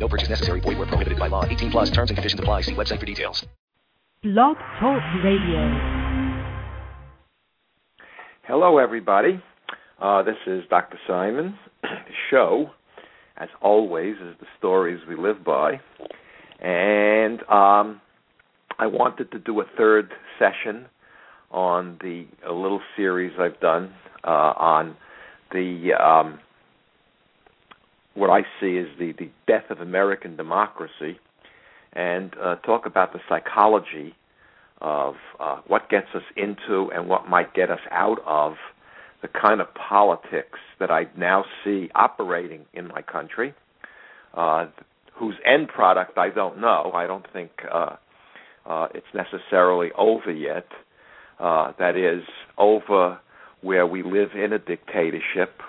No purchase necessary. Void where prohibited by law. 18 plus terms and conditions apply. See website for details. Blog Talk Radio. Hello, everybody. Uh, this is Dr. Simon. The show, as always, is the stories we live by. And um, I wanted to do a third session on the a little series I've done uh, on the um, what I see as the, the death of American democracy, and uh, talk about the psychology of uh, what gets us into and what might get us out of the kind of politics that I now see operating in my country, uh, whose end product I don't know. I don't think uh, uh, it's necessarily over yet. Uh, that is, over where we live in a dictatorship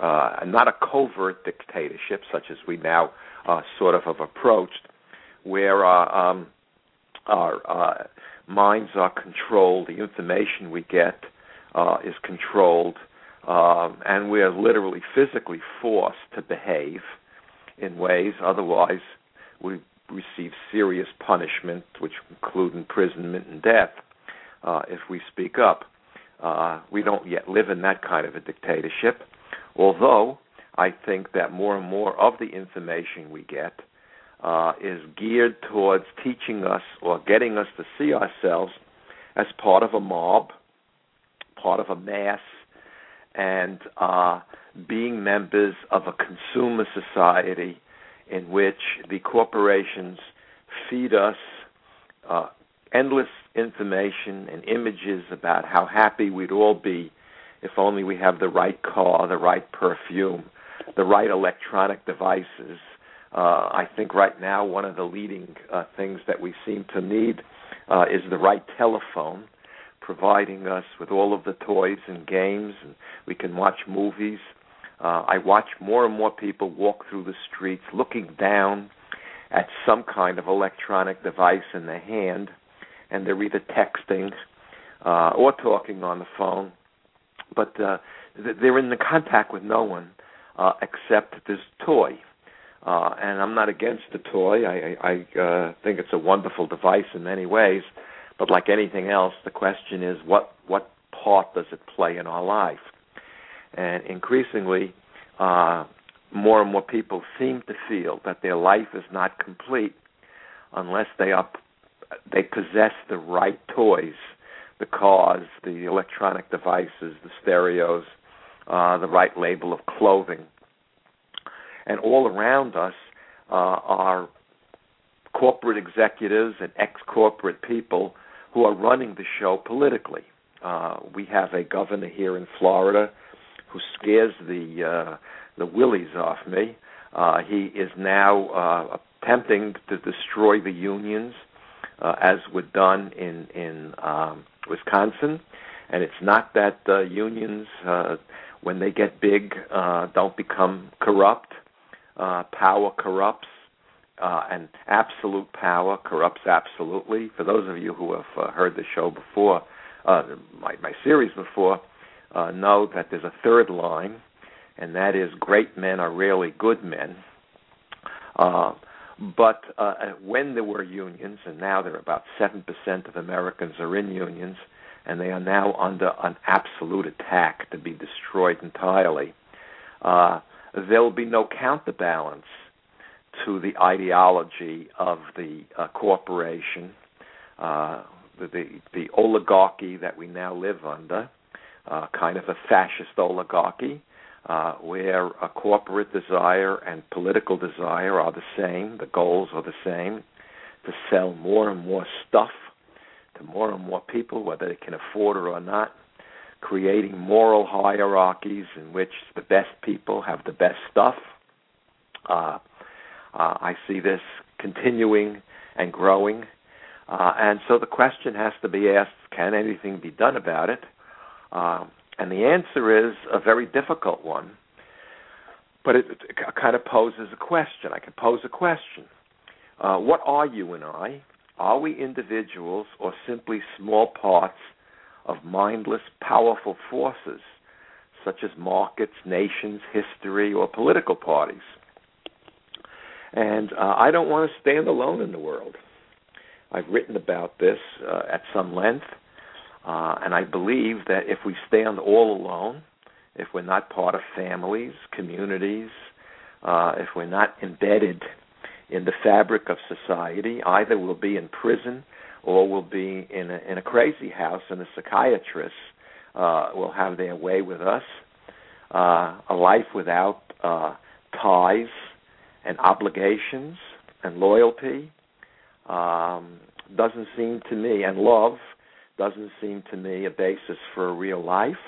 uh, not a covert dictatorship such as we now uh, sort of have approached, where uh, um, our uh, minds are controlled, the information we get uh, is controlled, um, and we are literally physically forced to behave in ways otherwise we receive serious punishment, which include imprisonment and death uh, if we speak up. We don't yet live in that kind of a dictatorship. Although I think that more and more of the information we get uh, is geared towards teaching us or getting us to see ourselves as part of a mob, part of a mass, and uh, being members of a consumer society in which the corporations feed us uh, endless information and images about how happy we'd all be if only we have the right car, the right perfume, the right electronic devices. Uh, I think right now one of the leading uh, things that we seem to need uh, is the right telephone, providing us with all of the toys and games, and we can watch movies. Uh, I watch more and more people walk through the streets looking down at some kind of electronic device in their hand, and they're either texting uh, or talking on the phone but uh, they're in the contact with no one uh, except this toy. Uh, and I'm not against the toy. I, I uh, think it's a wonderful device in many ways. But like anything else, the question is what what part does it play in our life? And increasingly, uh, more and more people seem to feel that their life is not complete unless they are they possess the right toys the cars, the electronic devices, the stereos, uh, the right label of clothing. And all around us uh, are corporate executives and ex corporate people who are running the show politically. Uh, we have a governor here in Florida who scares the uh, the willies off me. Uh, he is now uh, attempting to destroy the unions, uh, as was done in in um, Wisconsin, and it's not that uh, unions, uh, when they get big, uh, don't become corrupt. Uh, power corrupts, uh, and absolute power corrupts absolutely. For those of you who have uh, heard the show before, uh, my, my series before, uh, know that there's a third line, and that is great men are rarely good men. Uh, but uh, when there were unions, and now there are about 7% of Americans are in unions, and they are now under an absolute attack to be destroyed entirely, uh, there will be no counterbalance to the ideology of the uh, corporation, uh, the, the, the oligarchy that we now live under, uh, kind of a fascist oligarchy, uh, where a corporate desire and political desire are the same, the goals are the same, to sell more and more stuff to more and more people, whether they can afford it or not, creating moral hierarchies in which the best people have the best stuff. Uh, uh, I see this continuing and growing. Uh, and so the question has to be asked can anything be done about it? Uh, and the answer is a very difficult one, but it, it kind of poses a question. I can pose a question uh, What are you and I? Are we individuals or simply small parts of mindless, powerful forces such as markets, nations, history, or political parties? And uh, I don't want to stand alone in the world. I've written about this uh, at some length, uh, and I believe that if we stand all alone, if we're not part of families, communities, uh, if we're not embedded in the fabric of society, either we'll be in prison or we'll be in a, in a crazy house, and the psychiatrists uh, will have their way with us. Uh, a life without uh, ties and obligations and loyalty um, doesn't seem to me, and love doesn't seem to me a basis for a real life.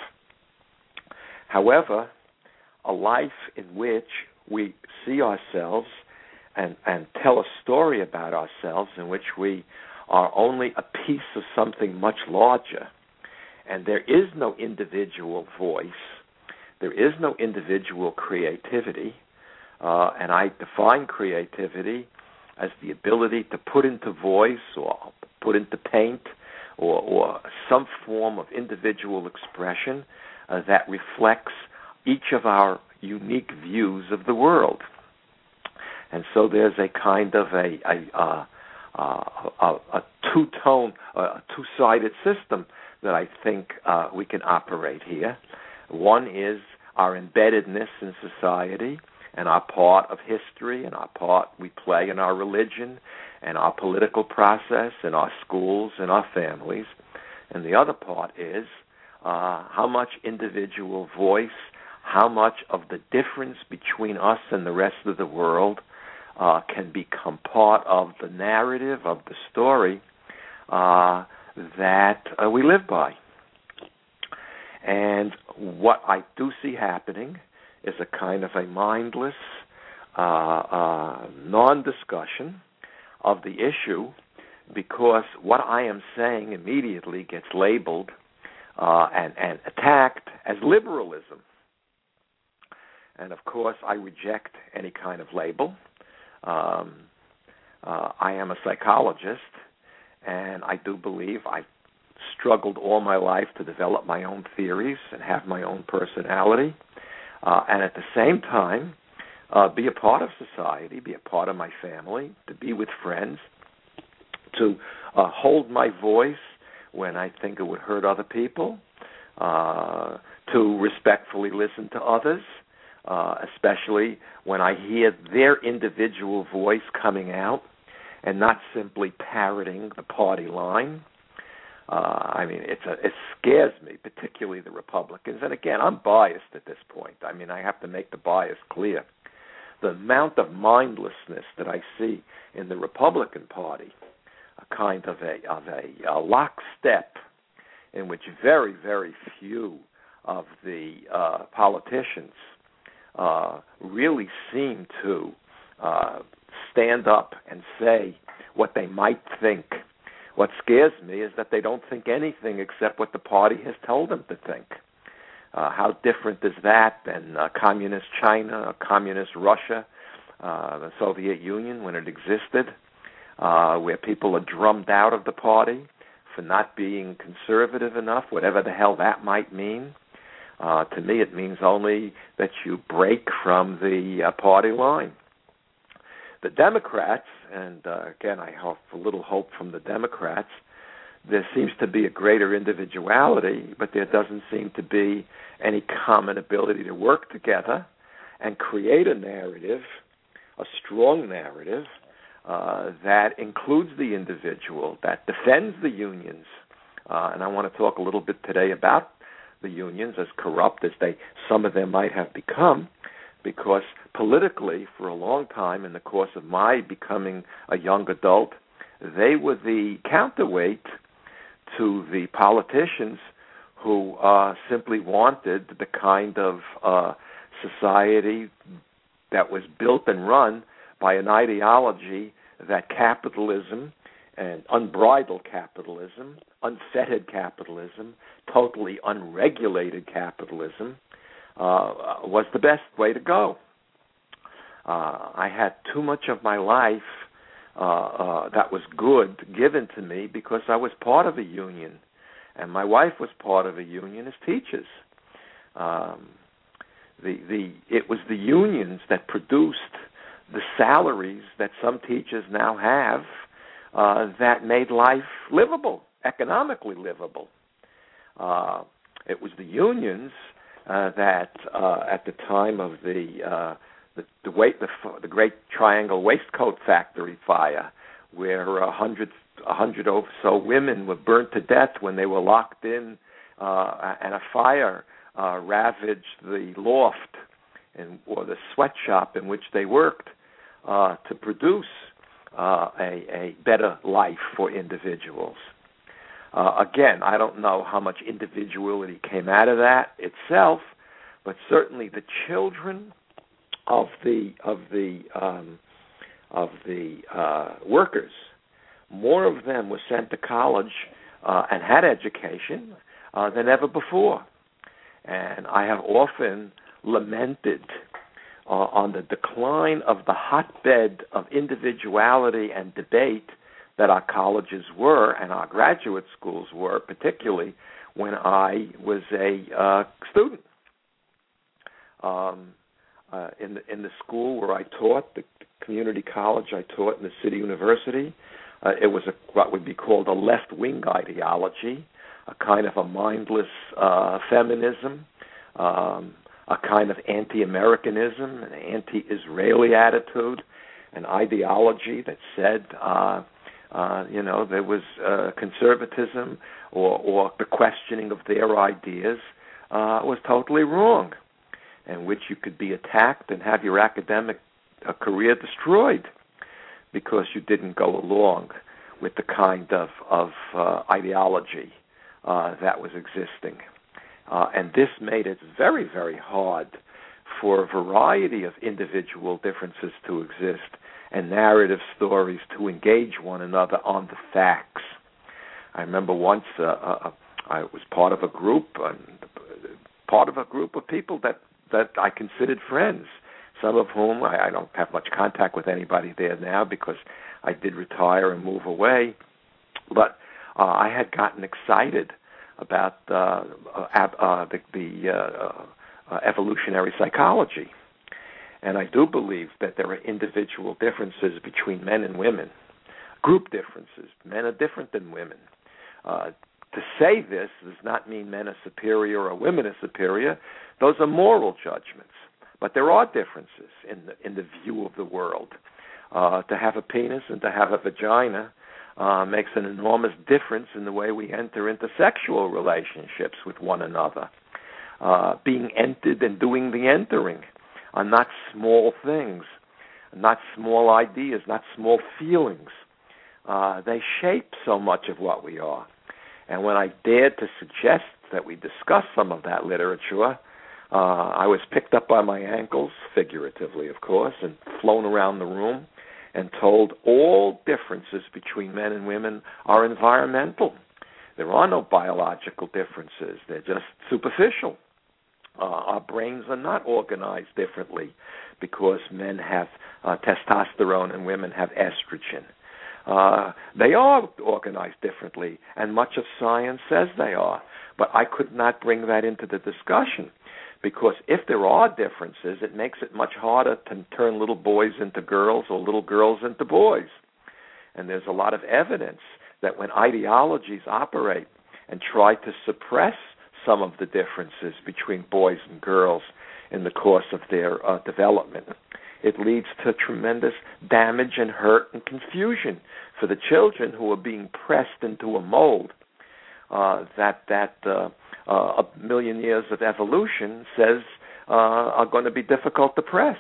However, a life in which we see ourselves and, and tell a story about ourselves in which we are only a piece of something much larger, and there is no individual voice, there is no individual creativity, uh, and I define creativity as the ability to put into voice or put into paint or, or some form of individual expression uh, that reflects each of our unique views of the world. And so there's a kind of a, a, a two-tone, a two-sided system that I think uh, we can operate here. One is our embeddedness in society, and our part of history and our part we play in our religion and our political process and our schools and our families. And the other part is uh, how much individual voice, how much of the difference between us and the rest of the world uh, can become part of the narrative of the story uh, that uh, we live by. And what I do see happening is a kind of a mindless uh, uh, non-discussion of the issue because what I am saying immediately gets labeled uh, and, and attacked as liberalism. And of course, I reject any kind of label. Um, uh, I am a psychologist, and I do believe I've struggled all my life to develop my own theories and have my own personality uh, and at the same time uh, be a part of society, be a part of my family, to be with friends, to uh, hold my voice when I think it would hurt other people, uh, to respectfully listen to others, uh, especially when I hear their individual voice coming out and not simply parroting the party line. Uh, I mean, it's a, it scares me, particularly the Republicans. And again, I'm biased at this point. I mean, I have to make the bias clear. The amount of mindlessness that I see in the Republican Party, a kind of a of a, a lockstep, in which very very few of the uh, politicians uh, really seem to uh, stand up and say what they might think what scares me is that they don't think anything except what the party has told them to think. Uh, how different is that than uh, communist China, communist Russia, uh, the Soviet Union when it existed, uh, where people are drummed out of the party for not being conservative enough, whatever the hell that might mean. Uh, to me, it means only that you break from the uh, party line. The Democrats, and uh, again, I have a little hope from the Democrats, there seems to be a greater individuality, but there doesn't seem to be any common ability to work together and create a narrative, a strong narrative, uh, that includes the individual, that defends the unions. Uh, and I want to talk a little bit today about the unions, as corrupt as they some of them might have become because politically, for a long time, in the course of my becoming a young adult, they were the counterweight to the politicians who uh, simply wanted the kind of uh, society that was built and run by an ideology that capitalism and unbridled capitalism, unfettered capitalism, totally unregulated capitalism uh, was the best way to go. Uh, I had too much of my life uh, uh, that was good given to me because I was part of a union, and my wife was part of a union as teachers. Um, the the it was the unions that produced the salaries that some teachers now have uh, that made life livable, economically livable. Uh, it was the unions uh, that, uh, at the time of the uh, the the, the the Great Triangle Waistcoat Factory fire, where a hundred a hundred or so women were burnt to death when they were locked in, uh, and a fire uh, ravaged the loft and or the sweatshop in which they worked uh, to produce uh, a, a better life for individuals. Uh, again, I don't know how much individuality came out of that itself, but certainly the children of the of the um, of the uh, workers, more of them were sent to college uh, and had education uh, than ever before, and I have often lamented uh, on the decline of the hotbed of individuality and debate that our colleges were and our graduate schools were, particularly when I was a uh, student. Um, uh, in the in the school where I taught, the community college I taught in the city university, uh, it was a, what would be called a left wing ideology, a kind of a mindless uh, feminism. Um, a kind of anti-Americanism, an anti-Israeli attitude, an ideology that said, uh, uh, you know, there was uh, conservatism or, or the questioning of their ideas uh, was totally wrong, in which you could be attacked and have your academic uh, career destroyed because you didn't go along with the kind of of uh, ideology uh, that was existing. Uh, and this made it very, very hard for a variety of individual differences to exist and narrative stories to engage one another on the facts. I remember once uh, uh, I was part of a group, uh, part of a group of people that that I considered friends. Some of whom I, I don't have much contact with anybody there now because I did retire and move away. But uh, I had gotten excited about uh, uh, uh, the, the uh, uh, evolutionary psychology. And I do believe that there are individual differences between men and women, group differences. Men are different than women. Uh, to say this does not mean men are superior or women are superior. Those are moral judgments. But there are differences in the in the view of the world. Uh, to have a penis and to have a vagina uh, makes an enormous difference in the way we enter into sexual relationships with one another. Uh, being entered and doing the entering are not small things, not small ideas, not small feelings. Uh, they shape so much of what we are. And when I dared to suggest that we discuss some of that literature, uh, I was picked up by my ankles, figuratively, of course, and flown around the room and told all differences between men and women are environmental. There are no biological differences, they're just superficial. Uh, our brains are not organized differently because men have uh, testosterone and women have estrogen. Uh, they are organized differently, and much of science says they are. But I could not bring that into the discussion because if there are differences, it makes it much harder to turn little boys into girls or little girls into boys. And there's a lot of evidence that when ideologies operate and try to suppress some of the differences between boys and girls in the course of their uh, development, it leads to tremendous damage and hurt and confusion for the children who are being pressed into a mold uh, that that uh, uh, a million years of evolution says uh, are going to be difficult to press.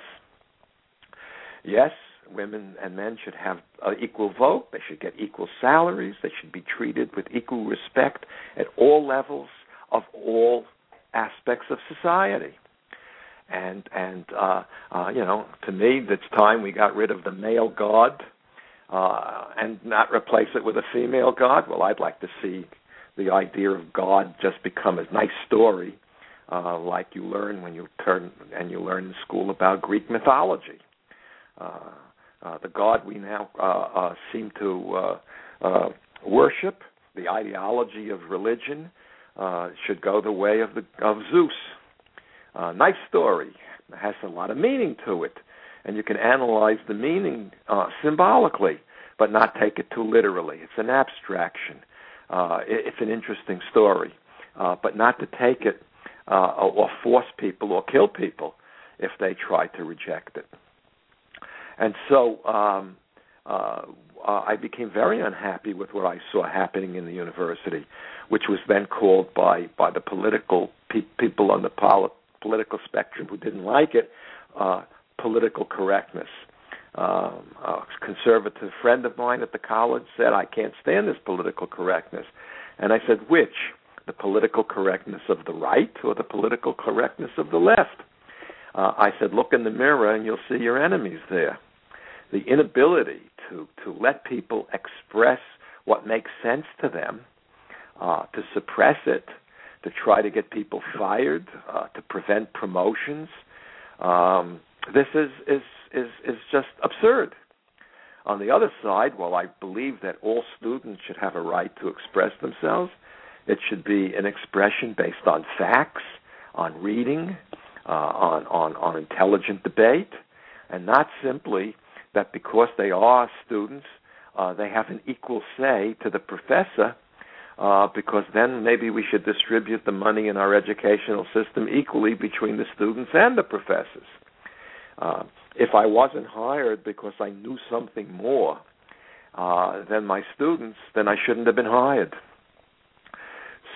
Yes, women and men should have uh, equal vote. They should get equal salaries. They should be treated with equal respect at all levels of all aspects of society. And and uh, uh, you know, to me, it's time we got rid of the male god uh, and not replace it with a female god. Well, I'd like to see the idea of God just become a nice story, uh, like you learn when you turn and you learn in school about Greek mythology. Uh, uh, the God we now uh, uh, seem to uh, uh, worship, the ideology of religion, uh, should go the way of the of Zeus. Uh, nice story. It has a lot of meaning to it, and you can analyze the meaning uh, symbolically, but not take it too literally. It's an abstraction. Uh, it, it's an interesting story, uh, but not to take it uh, or force people or kill people if they try to reject it. And so um, uh, uh, I became very unhappy with what I saw happening in the university, which was then called by by the political pe- people on the poli- political spectrum who didn't like it uh, political correctness. Um, a conservative friend of mine at the college said, "I can't stand this political correctness," and I said, "Which? The political correctness of the right or the political correctness of the left?" Uh, I said, look in the mirror and you'll see your enemies there. The inability to, to let people express what makes sense to them, uh, to suppress it, to try to get people fired, uh, to prevent promotions. Um, this is, is, is, is just absurd. On the other side, while I believe that all students should have a right to express themselves, it should be an expression based on facts, on reading, uh, on, on, on intelligent debate, and not simply that because they are students, uh, they have an equal say to the professor, uh, because then maybe we should distribute the money in our educational system equally between the students and the professors. Uh, if I wasn't hired because I knew something more uh, than my students, then I shouldn't have been hired.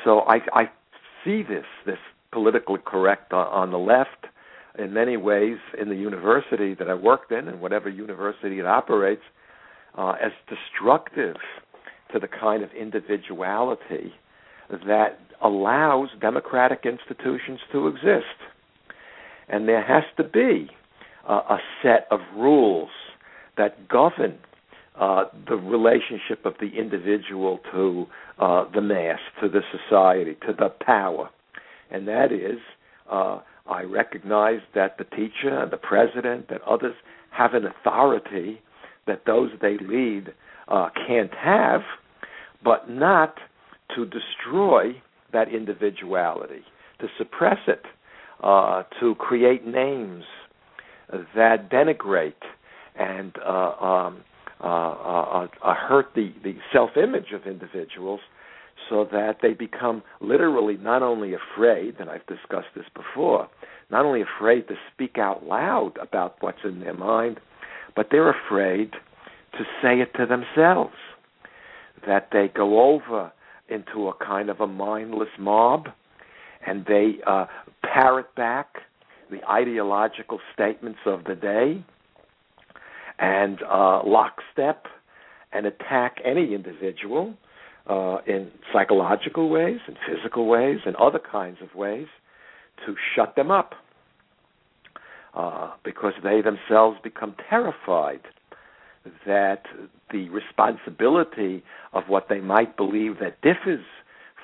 So I, I see this this politically correct on, on the left in many ways in the university that I worked in and whatever university it operates uh, as destructive to the kind of individuality that allows democratic institutions to exist. And there has to be uh, a set of rules that govern uh, the relationship of the individual to uh, the mass, to the society, to the power and that is uh, I recognize that the teacher, and the president, that others have an authority that those they lead uh, can't have, but not to destroy that individuality, to suppress it, uh, to create names that denigrate and uh, um, uh, uh, uh, hurt the, the self image of individuals so that they become literally not only afraid, and I've discussed this before, not only afraid to speak out loud about what's in their mind, but they're afraid to say it to themselves. That they go over into a kind of a mindless mob and they uh, parrot back the ideological statements of the day and uh, lockstep and attack any individual uh, in psychological ways, in physical ways, and other kinds of ways to shut them up uh, because they themselves become terrified that the responsibility of what they might believe that differs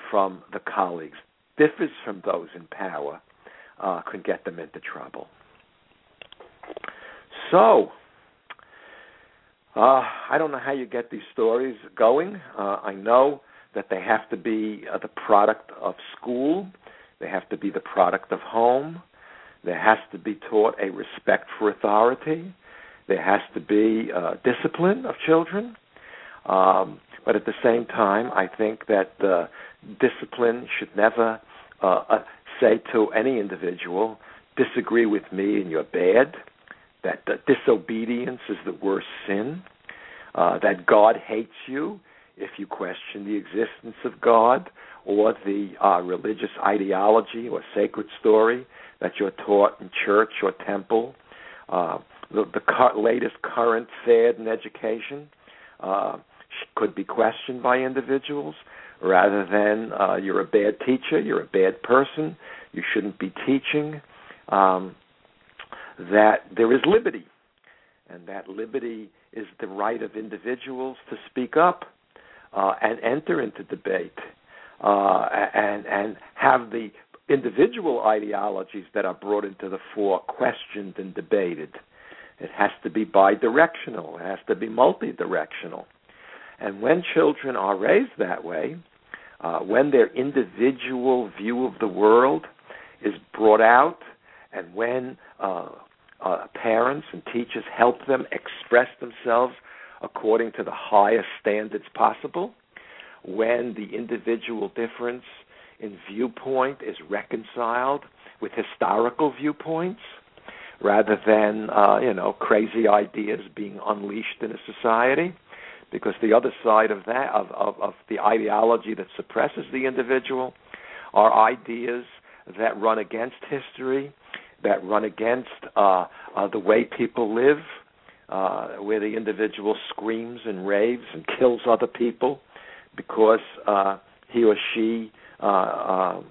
from the colleagues, differs from those in power, uh, could get them into trouble. So, uh, I don't know how you get these stories going. Uh, I know that they have to be uh, the product of school, they have to be the product of home, there has to be taught a respect for authority, there has to be uh, discipline of children. Um, but at the same time, I think that uh, discipline should never uh, uh, say to any individual, disagree with me and you're bad that uh, disobedience is the worst sin, uh, that God hates you if you question the existence of God or the uh, religious ideology or sacred story that you're taught in church or temple, uh, the, the cu- latest current fad in education uh, could be questioned by individuals rather than uh, you're a bad teacher, you're a bad person, you shouldn't be teaching. Um, that there is liberty, and that liberty is the right of individuals to speak up uh, and enter into debate uh, and and have the individual ideologies that are brought into the fore questioned and debated. It has to be bidirectional. It has to be multidirectional. And when children are raised that way, uh, when their individual view of the world is brought out, and when uh, uh, parents and teachers help them express themselves according to the highest standards possible, when the individual difference in viewpoint is reconciled with historical viewpoints rather than uh, you know crazy ideas being unleashed in a society. Because the other side of that of, of, of the ideology that suppresses the individual are ideas that run against history that run against uh, uh, the way people live uh, where the individual screams and raves and kills other people because uh, he or she uh, uh,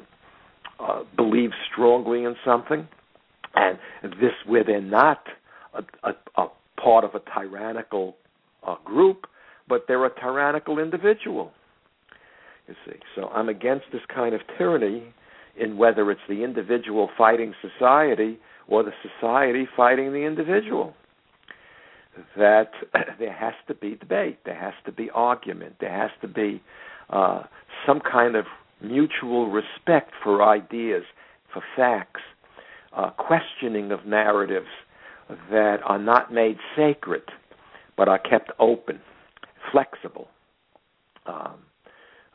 uh, believes strongly in something, and this where they're not a, a, a part of a tyrannical uh, group, but they're a tyrannical individual. You see, so I'm against this kind of tyranny in whether it's the individual fighting society or the society fighting the individual. That there has to be debate, there has to be argument, there has to be uh, some kind of mutual respect for ideas, for facts, uh, questioning of narratives that are not made sacred, but are kept open, flexible. Um,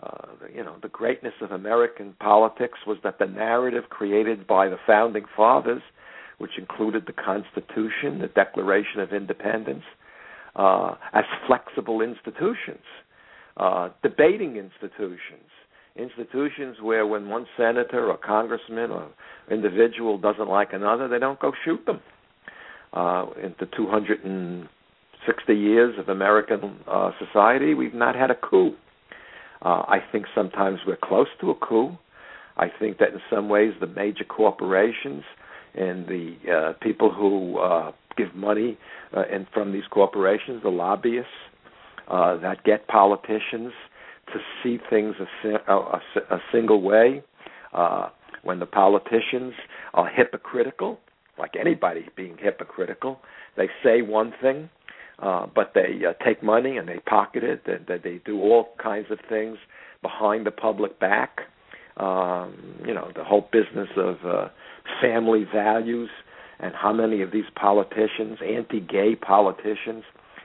uh, you know, the greatness of American politics was that the narrative created by the founding fathers which included the Constitution, the Declaration of Independence, uh, as flexible institutions, uh, debating institutions, institutions where when one senator or congressman or individual doesn't like another, they don't go shoot them. Uh, in the 260 years of American uh, society, we've not had a coup. Uh, I think sometimes we're close to a coup. I think that in some ways the major corporations and the uh, people who uh, give money uh, and from these corporations, the lobbyists uh, that get politicians to see things a, a, a single way. Uh, when the politicians are hypocritical, like anybody being hypocritical, they say one thing, uh, but they uh, take money and they pocket it. That they, they do all kinds of things behind the public back. Um, you know, the whole business of uh, family values and how many of these politicians, anti-gay politicians,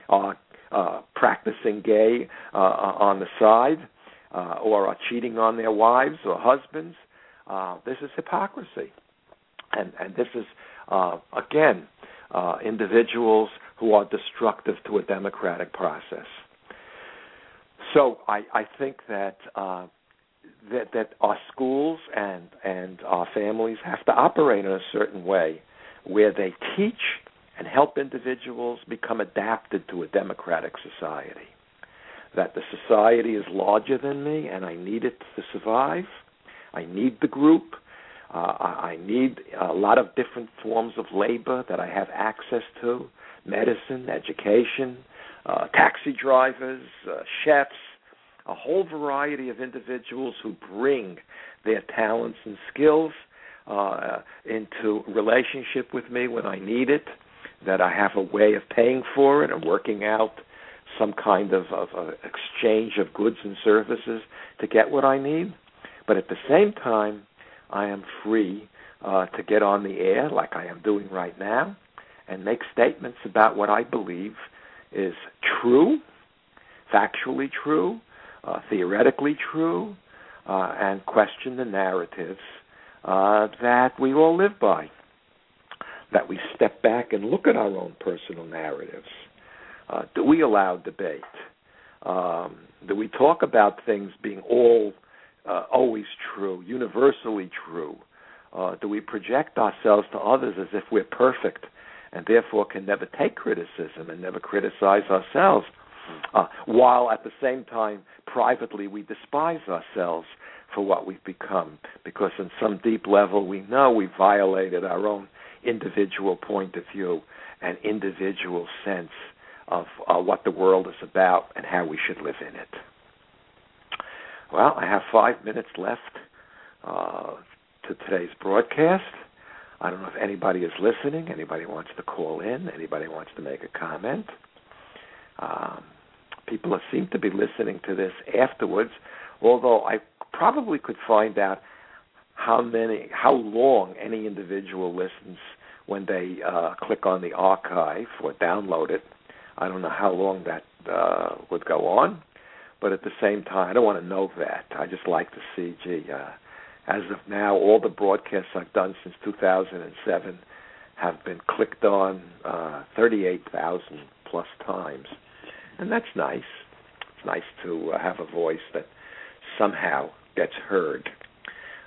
are uh, practicing gay uh, on the side uh, or are cheating on their wives or husbands. Uh, this is hypocrisy, and and this is uh, again uh, individuals who are destructive to a democratic process. So I, I think that uh, that that our schools and and our families have to operate in a certain way where they teach and help individuals become adapted to a democratic society. That the society is larger than me and I need it to survive. I need the group. Uh, I need a lot of different forms of labor that I have access to. Medicine education uh, taxi drivers uh, chefs a whole variety of individuals who bring their talents and skills uh, into relationship with me when I need it, that I have a way of paying for it and working out some kind of, of, of exchange of goods and services to get what I need. But at the same time, I am free uh, to get on the air like I am doing right now and make statements about what I believe is true, factually true, uh, theoretically true, uh, and question the narratives uh, that we all live by. That we step back and look at our own personal narratives. Uh, do we allow debate? Um, do we talk about things being all uh, always true, universally true? Uh, do we project ourselves to others as if we're perfect and therefore can never take criticism and never criticize ourselves? uh, while at the same time privately we despise ourselves for what we've become because in some deep level we know we violated our own individual point of view and individual sense of uh, what the world is about and how we should live in it. Well, I have five minutes left uh, to today's broadcast. I don't know if anybody is listening, anybody wants to call in, anybody wants to make a comment. Um, people seem to be listening to this afterwards, although I probably could find out how many, how long any individual listens when they uh, click on the archive or download it. I don't know how long that uh, would go on, but at the same time, I don't want to know that. I just like to see, gee, uh, as of now, all the broadcasts I've done since 2007 have been clicked on uh, 38,000 plus times, and that's nice. It's nice to uh, have a voice that somehow gets heard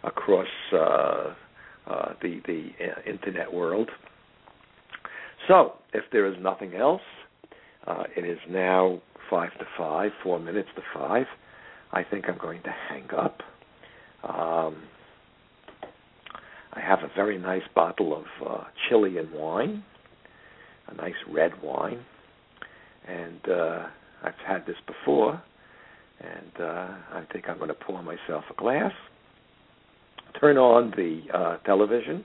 across uh, uh, the the uh, internet world. So, if there is nothing else, uh, it is now five to five, four minutes to five. I think I'm going to hang up. Um, I have a very nice bottle of uh, Chilean wine, a nice red wine, and I've had this before, and uh, I think I'm going to pour myself a glass turn on the uh, television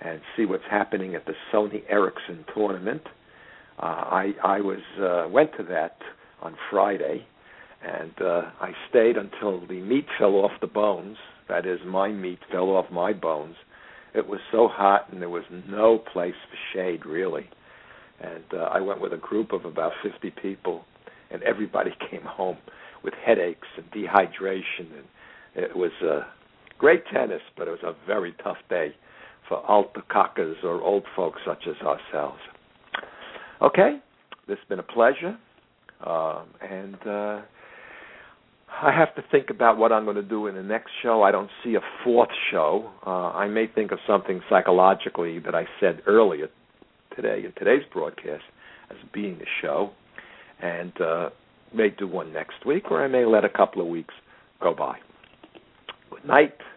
and see what's happening at the Sony Ericsson tournament. Uh, I I was uh, went to that on Friday, and uh, I stayed until the meat fell off the bones. That is, my meat fell off my bones. It was so hot, and there was no place for shade really. And uh, I went with a group of about 50 people, and everybody came home with headaches and dehydration, and it was uh, Great tennis, but it was a very tough day for alte kakers or old folks such as ourselves. Okay, this has been a pleasure, um, and uh, I have to think about what I'm going to do in the next show. I don't see a fourth show. Uh, I may think of something psychologically that I said earlier today in today's broadcast as being a show, and uh, may do one next week, or I may let a couple of weeks go by. Good night